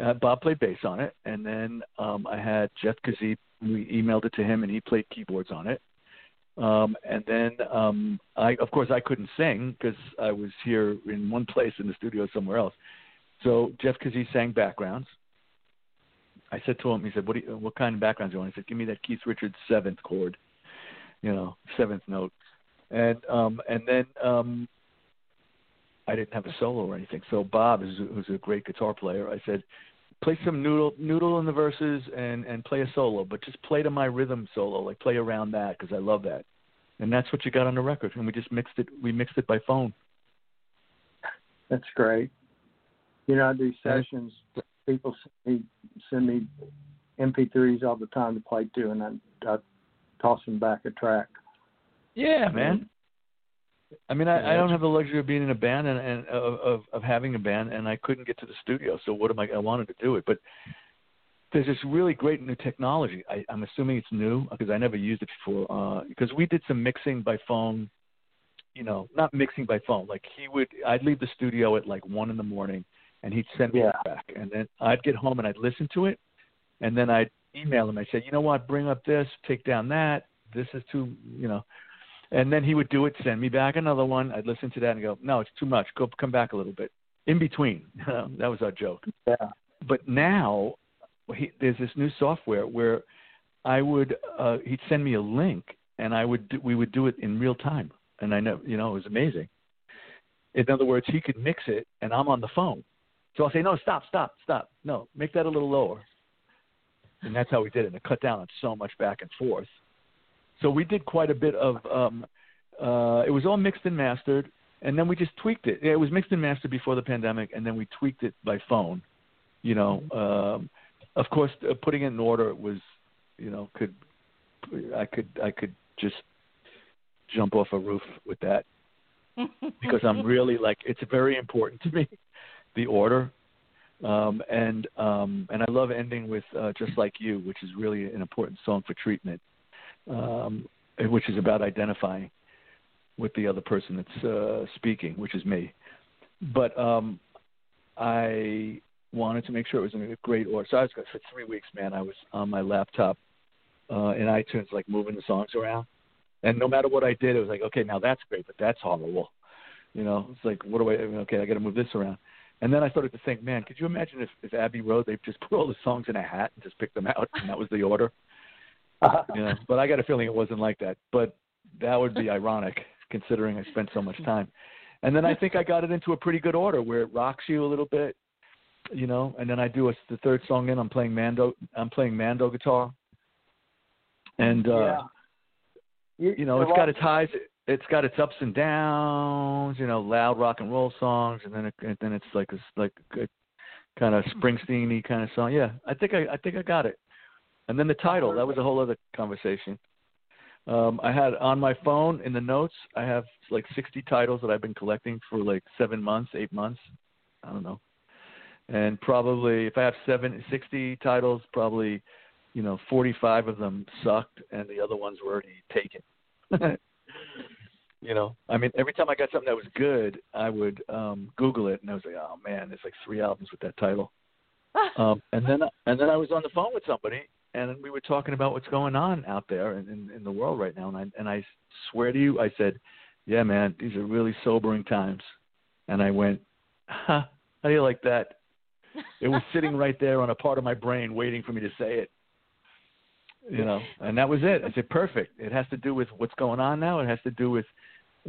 Uh, Bob played bass on it, and then um, I had Jeff Kazee. We emailed it to him, and he played keyboards on it. Um, and then um, I, of course, I couldn't sing because I was here in one place in the studio somewhere else. So Jeff Kazee sang backgrounds. I said to him, he said, "What you, what kind of backgrounds do you want?" He said, "Give me that Keith Richards seventh chord, you know, seventh note." And um, and then um, I didn't have a solo or anything. So Bob, who's a great guitar player, I said, play some noodle noodle in the verses and and play a solo, but just play to my rhythm solo, like play around that because I love that, and that's what you got on the record. And we just mixed it. We mixed it by phone. That's great. You know, I do sessions. People send me, send me MP3s all the time to play to, and I, I toss them back a track. Yeah, man. I mean, I, I don't have the luxury of being in a band and, and of, of of having a band, and I couldn't get to the studio. So what am I? I wanted to do it, but there's this really great new technology. I, I'm assuming it's new because I never used it before. Uh, because we did some mixing by phone, you know, not mixing by phone. Like he would, I'd leave the studio at like one in the morning, and he'd send me Yeah. it back, and then I'd get home and I'd listen to it, and then I'd email him. I said, you know what, bring up this, take down that. This is too, you know. And then he would do it, send me back another one. I'd listen to that and go, no, it's too much. Go come back a little bit. In between, that was our joke. Yeah. But now he, there's this new software where I would uh, he'd send me a link and I would do, we would do it in real time. And I know you know it was amazing. In other words, he could mix it and I'm on the phone. So I'll say, no, stop, stop, stop. No, make that a little lower. And that's how we did it. And it cut down on so much back and forth. So we did quite a bit of. Um, uh, it was all mixed and mastered, and then we just tweaked it. It was mixed and mastered before the pandemic, and then we tweaked it by phone. You know, um, of course, uh, putting it in order was, you know, could I could I could just jump off a roof with that because I'm really like it's very important to me, the order, um, and um, and I love ending with uh, just like you, which is really an important song for treatment, um, which is about identifying with the other person that's uh, speaking, which is me. But um, I wanted to make sure it was in a great order. So I was for three weeks, man. I was on my laptop uh, in iTunes, like moving the songs around, and no matter what I did, it was like, okay, now that's great, but that's horrible. You know, it's like, what do I? Okay, I got to move this around. And then I started to think, man, could you imagine if, if Abbey Road they just put all the songs in a hat and just picked them out, and that was the order? you know, but I got a feeling it wasn't like that. But that would be ironic, considering I spent so much time. And then I think I got it into a pretty good order where it rocks you a little bit, you know. And then I do a, the third song in. I'm playing Mando. I'm playing Mando guitar, and uh, yeah. You, you know, it's got its highs, it's got its ups and downs. You know, loud rock and roll songs, and then it, and then it's like a like a kind of Springsteen-y kind of song. Yeah, I think I I think I got it. And then the title, that was a whole other conversation. Um, I had on my phone in the notes, I have like 60 titles that I've been collecting for like seven months, eight months. I don't know. And probably if I have seven, 60 titles, probably, you know, 45 of them sucked and the other ones were already taken. you know, I mean, every time I got something that was good, I would um, Google it and I was like, oh man, there's like three albums with that title. um, and then, and then I was on the phone with somebody and we were talking about what's going on out there in, in, in the world right now. And I, and I swear to you, I said, yeah, man, these are really sobering times. And I went, huh, how do you like that? It was sitting right there on a part of my brain waiting for me to say it. You know, and that was it. I said, perfect. It has to do with what's going on now. It has to do with,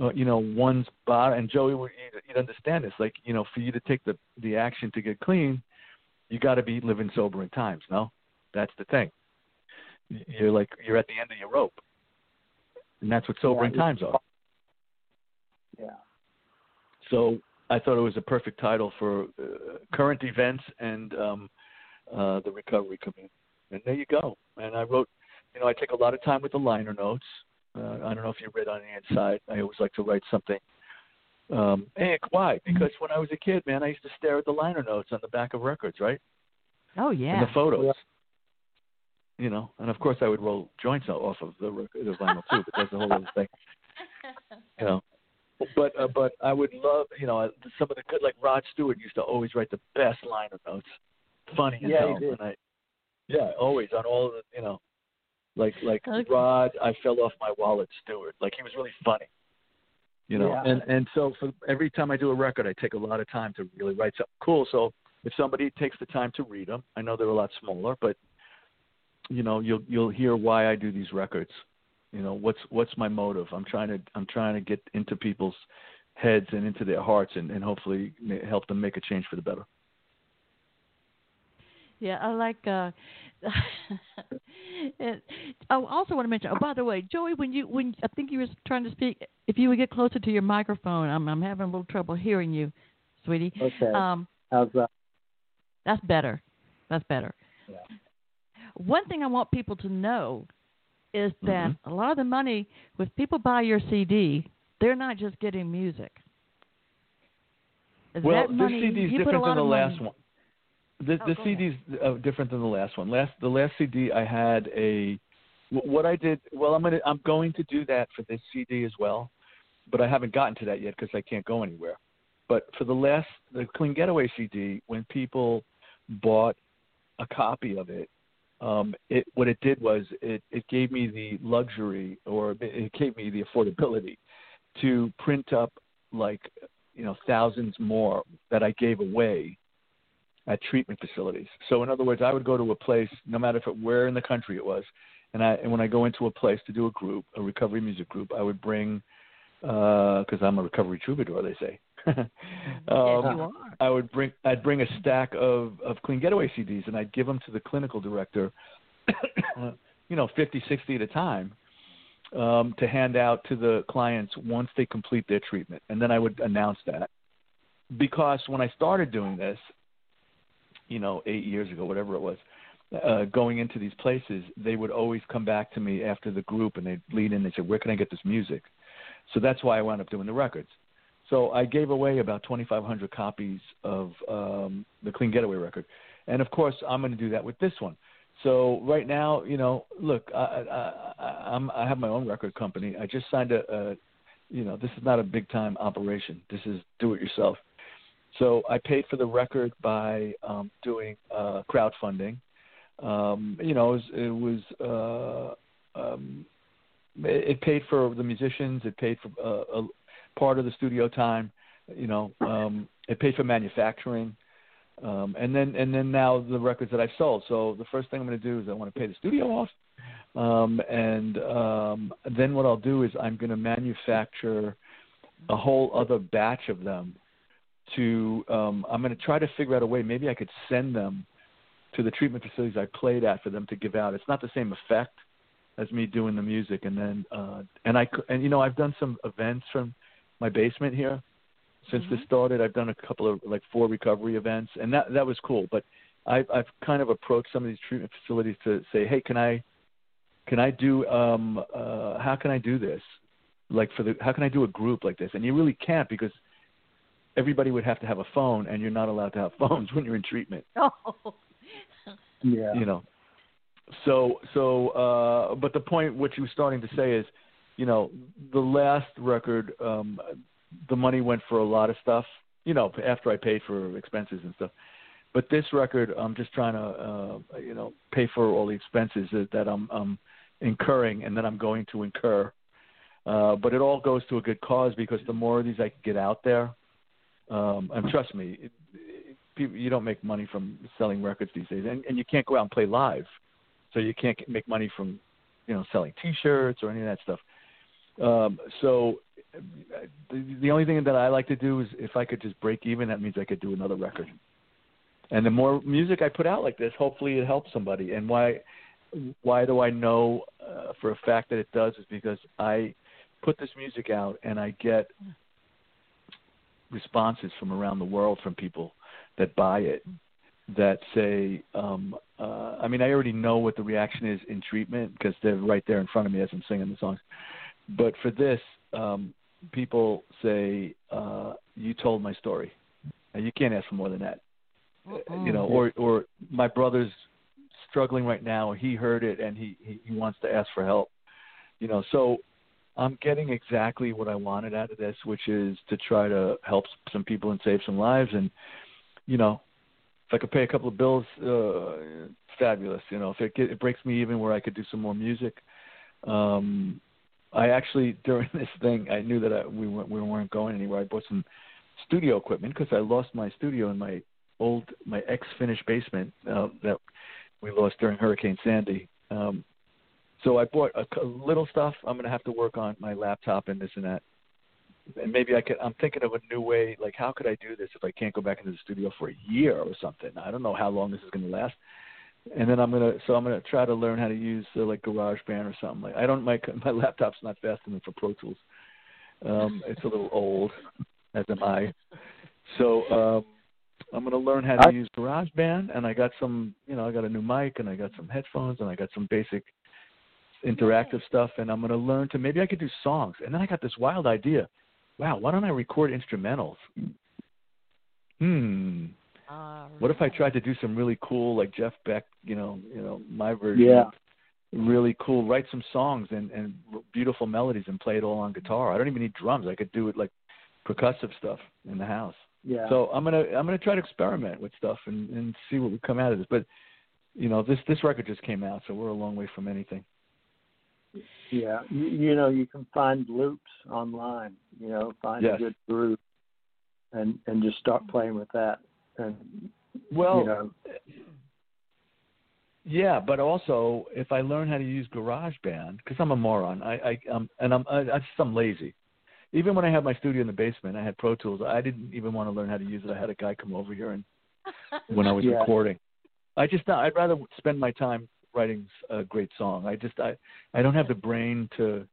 uh, you know, one's body. And Joey, you'd understand this. Like, you know, for you to take the the action to get clean, you got to be living sobering times. No, that's the thing. You're like you're at the end of your rope, and that's what sobering Yeah. times are. Yeah. So I thought it was a perfect title for uh, current events and um, uh, the recovery community. And there you go. And I wrote, you know, I take a lot of time with the liner notes. Uh, I don't know if you read on the inside. I always like to write something. Um, and why? Because when I was a kid, man, I used to stare at the liner notes on the back of records, right? Oh yeah. And the photos. Yeah. You know, and of course I would roll joints off of the, the vinyl too, but that's a whole other thing. You know, but uh, but I would love, you know, some of the good like Rod Stewart used to always write the best liner notes, funny as Yeah, he hell. did. And I, yeah, always on all of the, you know, like like Okay. Rod, I fell off my wallet, Stewart. Like he was really funny. You know, Yeah. and and so for every time I do a record, I take a lot of time to really write something cool. So if somebody takes the time to read them, I know they're a lot smaller, but you know, you'll you'll hear why I do these records. You know, what's what's my motive? I'm trying to I'm trying to get into people's heads and into their hearts, and, and hopefully help them make a change for the better. Yeah, I like. uh it, oh, I also want to mention. Oh, by the way, Joey, when you when I think you were trying to speak, if you would get closer to your microphone, I'm I'm having a little trouble hearing you, sweetie. Okay. Um, How's that? that's better. That's better. Yeah. One thing I want people to know is that Mhm. a lot of the money, when people buy your CD, they're not just getting music. Well, that this CD is you put a different than the last money- one. The, Oh, the is uh, different than the last one. Last the last CD I had a what I did. Well, I'm gonna I'm going to do that for this CD as well, but I haven't gotten to that yet because I can't go anywhere. But for the last the Clean Getaway CD, when people bought a copy of it, um, it what it did was it it gave me the luxury or it- gave me the affordability to print up like you know thousands more that I gave away at treatment facilities. So in other words, I would go to a place, no matter if it, where in the country it was, and I and when I go into a place to do a group, a recovery music group, I would bring because I'm a recovery troubadour, they say. yes, um, are. I would bring I'd bring a stack of of clean getaway CDs and I'd give them to the clinical director, you know, 50, 60 at a time, um, to hand out to the clients once they complete their treatment, and then I would announce that. Because when I started doing this, you know, eight years ago, whatever it was, uh, going into these places, they would always come back to me after the group and they'd lead in and say, "Where can I get this music?" So that's why I wound up doing the records. So I gave away about 2,500 copies of um, the Clean Getaway record, and of course I'm going to do that with this one. So right now, you know, look, I, I, I, I'm, I have my own record company. I just signed a, a, you know, this is not a big time operation. This is do it yourself. So I paid for the record by um, doing uh, crowdfunding. Um, you know, it was, it was uh, um, it, paid for the musicians. It paid for uh, a part of the studio time. You know, um, it paid for manufacturing, um, and then and then now the records that I've sold. So the first thing I'm going to do is I want to pay the studio off, um, and um, then what I'll do is I'm going to manufacture a whole other batch of them. To um, I'm going to try to figure out a way. Maybe I could send them to the treatment facilities I played at for them to give out. It's not the same effect as me doing the music, and then uh, and I and you know I've done some events from my basement here since Mm-hmm. this started. I've done a couple of like four recovery events, and that that was cool. But I've I've kind of approached some of these treatment facilities to say, hey, can I can I do um uh how can I do this? Like for the how can I do a group like this? And you really can't because everybody would have to have a phone, and you're not allowed to have phones when you're in treatment Oh, Yeah. you know so so uh but the point what you were starting to say is you know the last record um the money went for a lot of stuff you know after i paid for expenses and stuff. But this record i'm just trying to uh you know pay for all the expenses that, that i'm i'm incurring and that i'm going to incur. Uh but it all goes to a good cause because the more of these i can get out there um and trust me it, it, people you don't make money from selling records these days. And, and you can't go out and play live. So you can't make money from you know selling t-shirts or any of that stuff um so the, the only thing that i like to do is if i could just break even that means i could do another record and the more music i put out like this hopefully it helps somebody and why why do i know uh, for a fact that it does is because i put this music out and i get responses from around the world from people that buy it that say um uh I mean I already know what the reaction is in treatment because they're right there in front of me as I'm singing the songs. But for this um people say uh you told my story. And you can't ask for more than that. You know, or or my brother's struggling right now, he heard it and he he, he wants to ask for help. You know, so I'm getting exactly what I wanted out of this, which is to try to help some people and save some lives. And you know, if I could pay a couple of bills, uh, fabulous. You know, if it, it breaks me even where I could do some more music. Um, I actually during this thing, I knew that I, we weren't we weren't going anywhere. I bought some studio equipment because I lost my studio in my old my ex finished basement uh, that we lost during Hurricane Sandy. Um, so I bought a, a little stuff. I'm to have to work on my laptop and this and that. and maybe I could. I'm thinking of a new way. Like, how could I do this if I can't go back into the studio for a year or something? I don't know how long this is going to last. And then I'm gonna, so I'm gonna try to learn how to use uh, like GarageBand or something. Like, I don't, my my laptop's not fast enough for Pro Tools. Um, it's a little old, as am I. So um, I'm gonna learn how to use GarageBand, and I got some, you know, I got a new mic, and I got some headphones, and I got some basic interactive stuff, and I'm gonna learn to maybe I could do songs. And then I got this wild idea wow, why don't I record instrumentals? Hmm. What if I tried to do some really cool, like Jeff Beck, you know, you know, my version, yeah. really cool, write some songs and and beautiful melodies and play it all on guitar. I don't even need drums. I could do it like percussive stuff in the house. Yeah. So I'm gonna I'm gonna try to experiment with stuff and and see what would come out of this. But you know, this this record just came out, so we're a long way from anything. Yeah, you, you know, you can find loops online. You know, find yes. a good groove, and and just start playing with that. And well, you know, yeah, but also if I learn how to use GarageBand, because I'm a moron, I, I um, and I'm I, I just I'm lazy. Even when I had my studio in the basement, I had Pro Tools. I didn't even want to learn how to use it. I had a guy come over here and when I was yeah. recording. I just I'd rather spend my time writing a great song. I just I I don't have the brain to.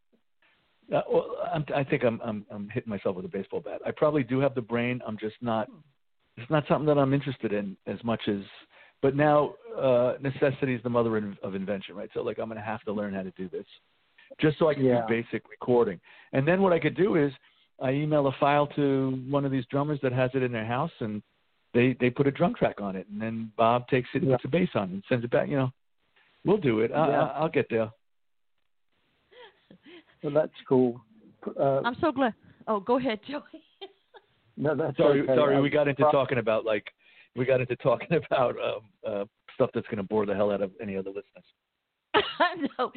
Uh, well, I'm, I think I'm I'm I'm hitting myself with a baseball bat. I probably do have the brain. I'm just not. It's not something that I'm interested in as much as. But now uh, necessity is the mother of invention, right? So like I'm going to have to learn how to do this, just so I can yeah. do basic recording. And then what I could do is I email a file to one of these drummers that has it in their house, and they they put a drum track on it, and then Bob takes it and yeah. puts a bass on it and sends it back. You know, We'll do it. I, yeah. I, will get there. Well, that's cool. Uh, I'm so glad. Oh, go ahead, Joey. No, that's sorry. okay. Sorry, we got into pro- talking about like we got into talking about um, uh, stuff that's going to bore the hell out of any other listeners. no.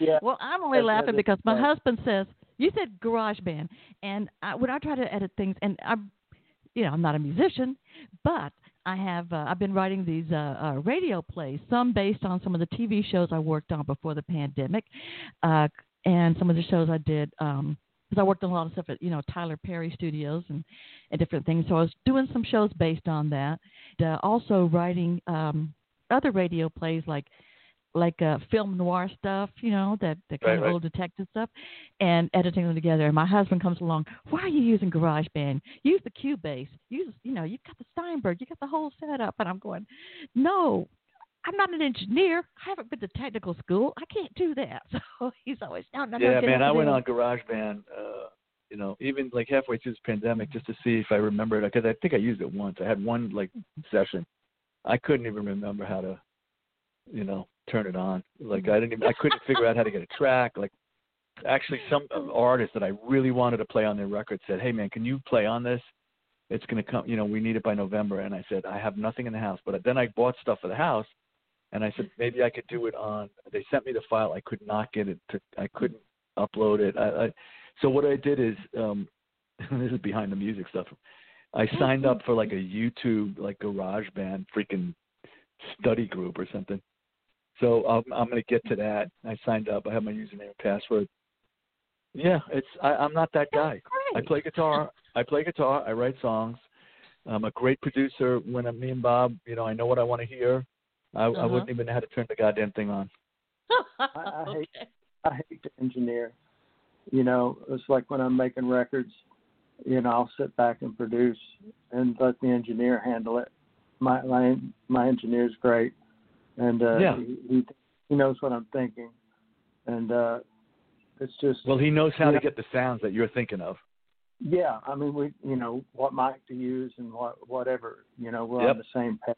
Yeah. Well, I'm only That's- laughing because my fine. husband says you said garage band, and I, when I try to edit things, and I'm, you know, I'm not a musician, but I have uh, I've been writing these uh, uh, radio plays, some based on some of the TV shows I worked on before the pandemic, uh, and some of the shows I did. Um, because I worked on a lot of stuff at you know Tyler Perry Studios and and different things. So I was doing some shows based on that. Uh, also writing um, other radio plays like like uh, film noir stuff, you know, that the kind Right, of right. old detective stuff, and editing them together. And my husband comes along. Why are you using GarageBand? Use the Cubase. Use, you know, you've got the Steinberg. You got the whole setup. And I'm going, no, I'm not an engineer. I haven't been to technical school. I can't do that. So he's always, no, no, no. yeah, man. I went on. GarageBand. Uh, you know, even like halfway through this pandemic, just to see if I remembered because I think I used it once. I had one like session. I couldn't even remember how to, you know, turn it on. Like I didn't even I couldn't figure out how to get a track. Like actually, some artists that I really wanted to play on their record said, "Hey man, can you play on this? It's gonna come. You know, we need it by November." And I said, "I have nothing in the house." But then I bought stuff for the house, and I said maybe I could do it on. They sent me the file. I could not get it to. I couldn't upload it. I, I so what I did is um this is behind the music stuff. I signed up for like a YouTube like garage band freaking study group or something. So I'm I'm gonna get to that. I signed up. I have my username and password. Yeah, it's I, I'm not that guy. I play guitar. I play guitar. I write songs. I'm a great producer. When I'm me and Bob, you know, I know what I want to hear. I, I Uh-huh. wouldn't even know how to turn the goddamn thing on. I hate- okay. I hate to engineer. You know, it's like when I'm making records. You know, I'll sit back and produce and let the engineer handle it. My my my engineer's great, and uh, Yeah. he, he he knows what I'm thinking, and uh, it's just Well, he knows how Yeah. to get the sounds that you're thinking of. yeah. I mean, we you know what mic to use and what whatever. You know, we're Yep. on the same page.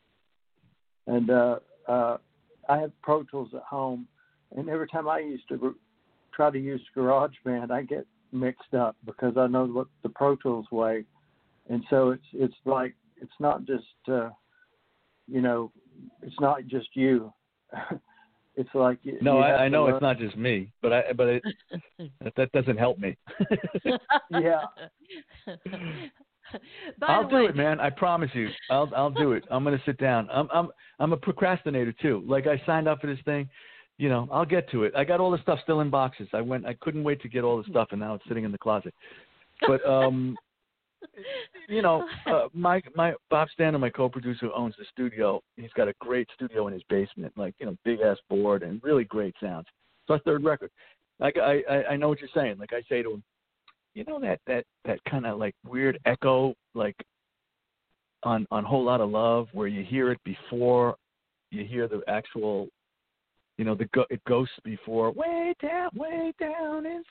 And uh, uh, I have Pro Tools at home, and every time I used to gr- try to use GarageBand, I get mixed up because I know what the Pro Tools way, and so it's it's like it's not just uh, you know it's not just you. it's like you, No, you I, I know learn- it's not just me, but I but it, that, that doesn't help me. Yeah. I'll do way, it, man. I promise you. I'll I'll do it. I'm gonna sit down. I'm I'm I'm a procrastinator too. Like I signed up for this thing, you know. I'll get to it. I got all the stuff still in boxes. I went. I couldn't wait to get all the stuff, and now it's sitting in the closet. but um, you know, uh, my my Bob Stanton, my co-producer, who owns the studio. He's got a great studio in his basement, like you know, big ass board and really great sounds. It's our third record. Like I, I I know what you're saying. Like I say to him, you know that that that kind of like weird echo, like on on whole lot of love, where you hear it before you hear the actual, you know, the go, it ghosts before way down, way down is.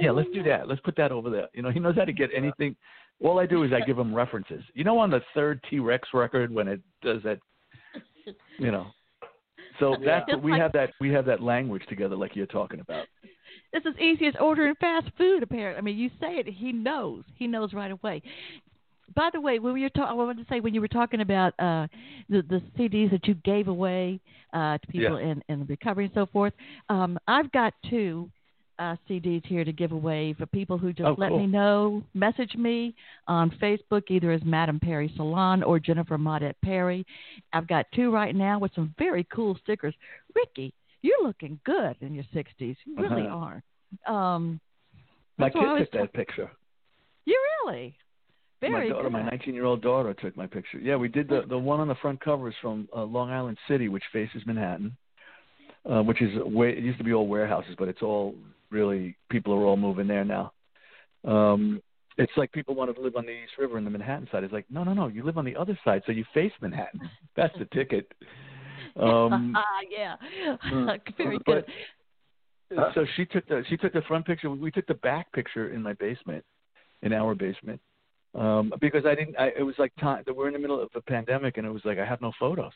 Yeah, let's do that. Let's put that over there. You know, he knows how to get anything. All I do is I give him references. You know, on the third T Rex record when it does that, you know. So Yeah. that's what we have that we have that language together, like you're talking about. It's as easy as ordering fast food. Apparently, I mean, you say it, he knows. He knows right away. By the way, when we were talking, I wanted to say when you were talking about uh, the the CDs that you gave away uh, to people in in recovery and so forth. Um, I've got two uh, CDs here to give away for people who just Oh, let cool. me know. Message me on Facebook either as Madame Perry Salon or Jennifer Maudette Perry. I've got two right now with some very cool stickers. Ricky, you're looking good in your 60s. You really Uh-huh. are. Um, My kid took that picture. you really? Very my daughter, good. my 19 year old daughter, took my picture. Yeah, we did the the one on the front cover is from uh, Long Island City, which faces Manhattan, uh, which is way it used to be all warehouses, but it's all really people are all moving there now. Um, it's like people wanted to live on the East River and the Manhattan side. It's like no, no, no, you live on the other side, so you face Manhattan. That's the ticket. Um, yeah, Hmm. very but- good. so she took the she took the front picture. We took the back picture in my basement, in our basement, um, because I didn't. I, it was like time. We're in the middle of a pandemic, and it was like I have no photos.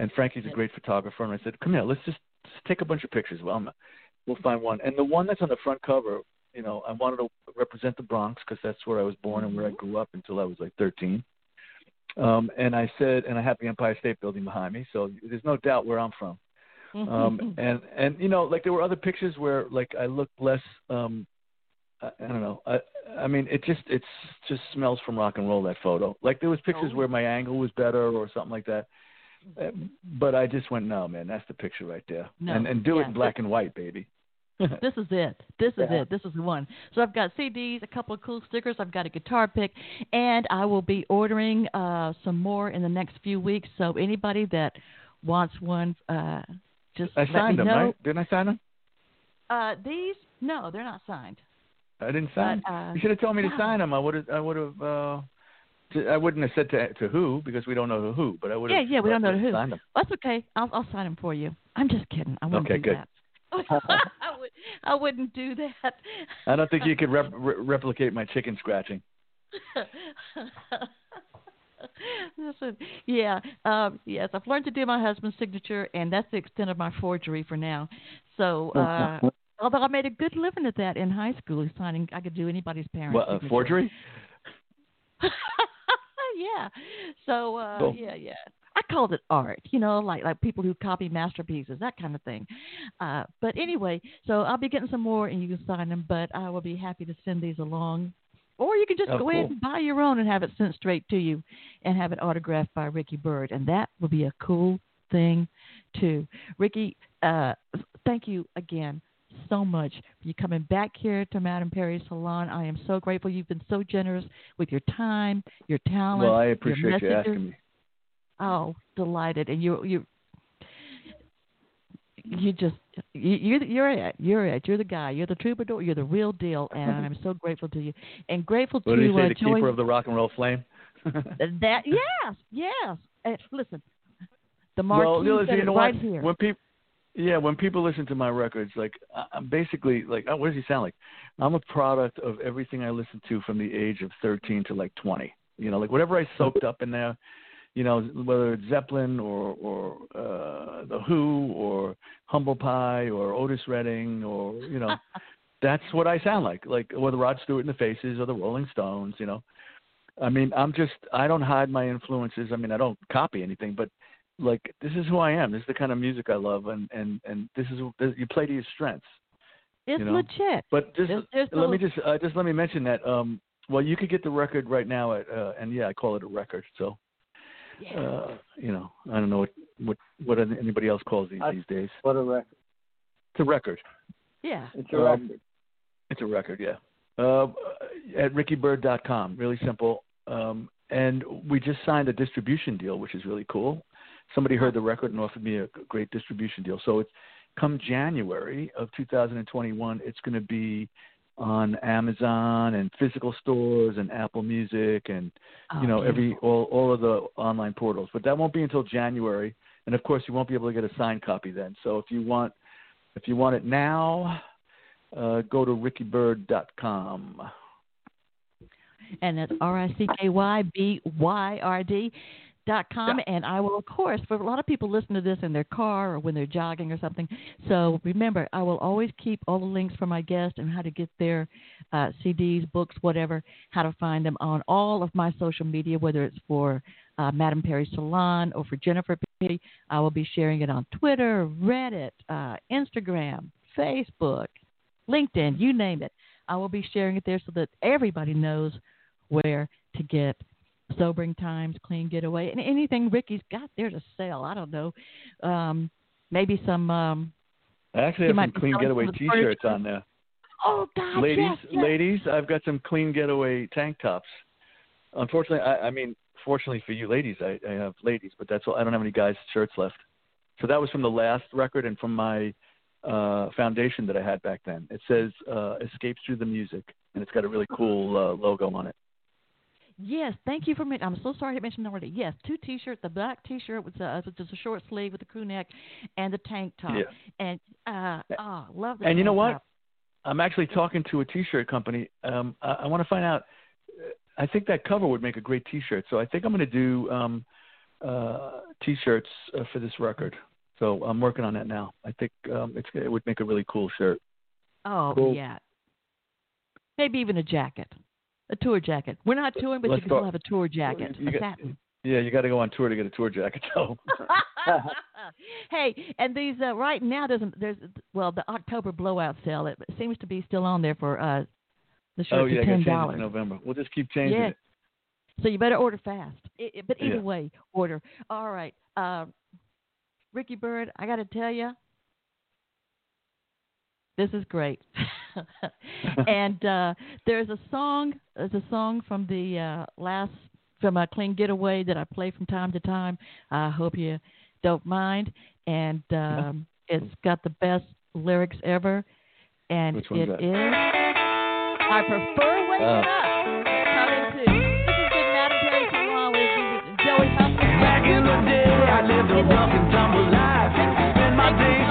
And Frankie's a great photographer, and I said, "Come here, let's just, just take a bunch of pictures. Well, I'm, we'll find one." And the one that's on the front cover, you know, I wanted to represent the Bronx because that's where I was born and where I grew up until I was like 13. Um, and I said, and I have the Empire State Building behind me, so there's no doubt where I'm from. Um and and you know like there were other pictures where like i looked less um I, I don't know i i mean it just it's just smells from rock and roll that photo. Like there was pictures Oh. where my angle was better or something like that Uh, but i just went no man that's the picture right there. No, and and do yeah. it in black and white baby this is it. This is Yeah. it. This is the one. So I've got CDs, a couple of cool stickers. I've got a guitar pick, and I will be ordering uh, some more in the next few weeks. So anybody that wants one, uh, just i signed them know. right didn't i sign them Uh, these, no, they're not signed. i didn't sign But, uh, you should have told me to no. sign them i would have i would have uh to- I wouldn't have said to to who because we don't know who, but I would have. Yeah, yeah, we don't know who. Them. That's okay. I'll I'll sign them for you. I'm just kidding. I wouldn't Okay, do good. that. I I wouldn't do that. I don't think you could rep- re- replicate my chicken scratching. Listen, yeah, um, yes, I've learned to do my husband's signature, and that's the extent of my forgery for now. So, uh, although I made a good living at that in high school, signing, I could do anybody's parents. What, uh, forgery? yeah. So, uh, Cool. yeah, yeah. Called it art, you know, like like people who copy masterpieces, that kind of thing. Uh, but anyway, so I'll be getting some more, and you can sign them. But I will be happy to send these along, or you can just Oh, go ahead cool. and buy your own and have it sent straight to you, and have it autographed by Ricky Byrd, and that would be a cool thing, too. Ricky, uh, thank you again so much for you coming back here to Madame Perry's salon. I am so grateful. You've been so generous with your time, your talent. Well, I your appreciate you asking me. Oh, delighted, and you you you just you, you're you're it. You're it. You're the guy. You're the troubadour. You're the real deal, and I'm so grateful to you, and grateful What to you say? uh, the Joy. keeper of the rock and roll flame. that yes, yes. Uh, listen, the marquee well, you know, you know right what? here. When people, yeah, when people listen to my records, like I'm basically like, oh, what does he sound like? I'm a product of everything I listened to from the age of 13 to like 20. You know, like whatever I soaked up in there. You know, whether it's Zeppelin or or uh, the Who or Humble Pie or Otis Redding or you know, that's what I sound like. Like or the Rod Stewart and the Faces or the Rolling Stones. You know, I mean, I'm just I don't hide my influences. I mean, I don't copy anything, but like this is who I am. This is the kind of music I love, and and and this is this, you play to your strengths. it's you know, legit. But just There's- there's let no- me just uh, just let me mention that. Um, well, you could get the record right now at uh, and yeah, I call it a record. So Yeah. uh, you know, I don't know what what what anybody else calls these I- these days. What a record! It's a record. yeah. It's a um, record. It's a record. Yeah. Uh, at rickybyrd.com. Really simple. Um, and we just signed a distribution deal, which is really cool. Somebody heard the record and offered me a great distribution deal. So it's come January of 2021. It's going to be on Amazon and physical stores and Apple Music and Oh, you know beautiful. every all all of the online portals. But that won't be until January, and of course you won't be able to get a signed copy then. So if you want if you want it now, uh, go to rickybyrd.com. and it's R I C K Y B Y R D dot com and I will of course for a lot of people listen to this in their car or when they're jogging or something. So remember I will always keep all the links for my guests and how to get their uh, CDs, books, whatever, how to find them on all of my social media, whether it's for uh, Madame Perry Salon or for Jennifer Perry. I will be sharing it on Twitter, Reddit, uh, Instagram, Facebook, LinkedIn, you name it. I will be sharing it there so that everybody knows where to get sobering times, clean getaway, and anything Ricky's got there to sell. I don't know, um, maybe some. Um, I actually have some clean getaway some T-shirts on there. oh God, ladies, yes, yes. ladies, I've got some clean getaway tank tops. Unfortunately, I, I mean, fortunately for you ladies, I, I have ladies, but that's all. I don't have any guys' shirts left. So that was from the last record and from my uh foundation that I had back then. It says uh "Escapes Through the Music," and it's got a really cool uh, logo on it. Yes, thank you for mentioning. I'm so sorry I mentioned already. Yes, two T-shirts. The black T-shirt with uh, just a short sleeve with a crew neck, and the tank top. Yeah. And uh, oh, love the And you know what? top. I'm actually talking to a T-shirt company. Um, I, I want to find out. I think that cover would make a great T-shirt. So I think I'm going to do um, uh, T-shirts uh, for this record. So I'm working on that now. I think um, it's, it would make a really cool shirt. Oh Cool. yeah. Maybe even a jacket, a tour jacket. We're not touring, but Let's you can still have a tour jacket, You a got- Yeah, you got to go on tour to get a tour jacket. So hey, and these uh, right now doesn't there's well the October blowout sale it seems to be still on there for uh the shirt oh yeah, ten it dollars. November. We'll just keep changing Yeah. it. So you better order fast. I I- but either Yeah. way, order. All right, uh, Ricky Byrd, I got to tell you, this is great. and uh, there's a song. There's a song from the uh, last from a clean getaway that I play from time to time. I hope you don't mind. And um, it's got the best lyrics ever. And Which it that? is I prefer waking Oh. up. This is good Madame Perry Salon with Joey Humphrey. Back in day, I lived a rough and tumble life. Spent my days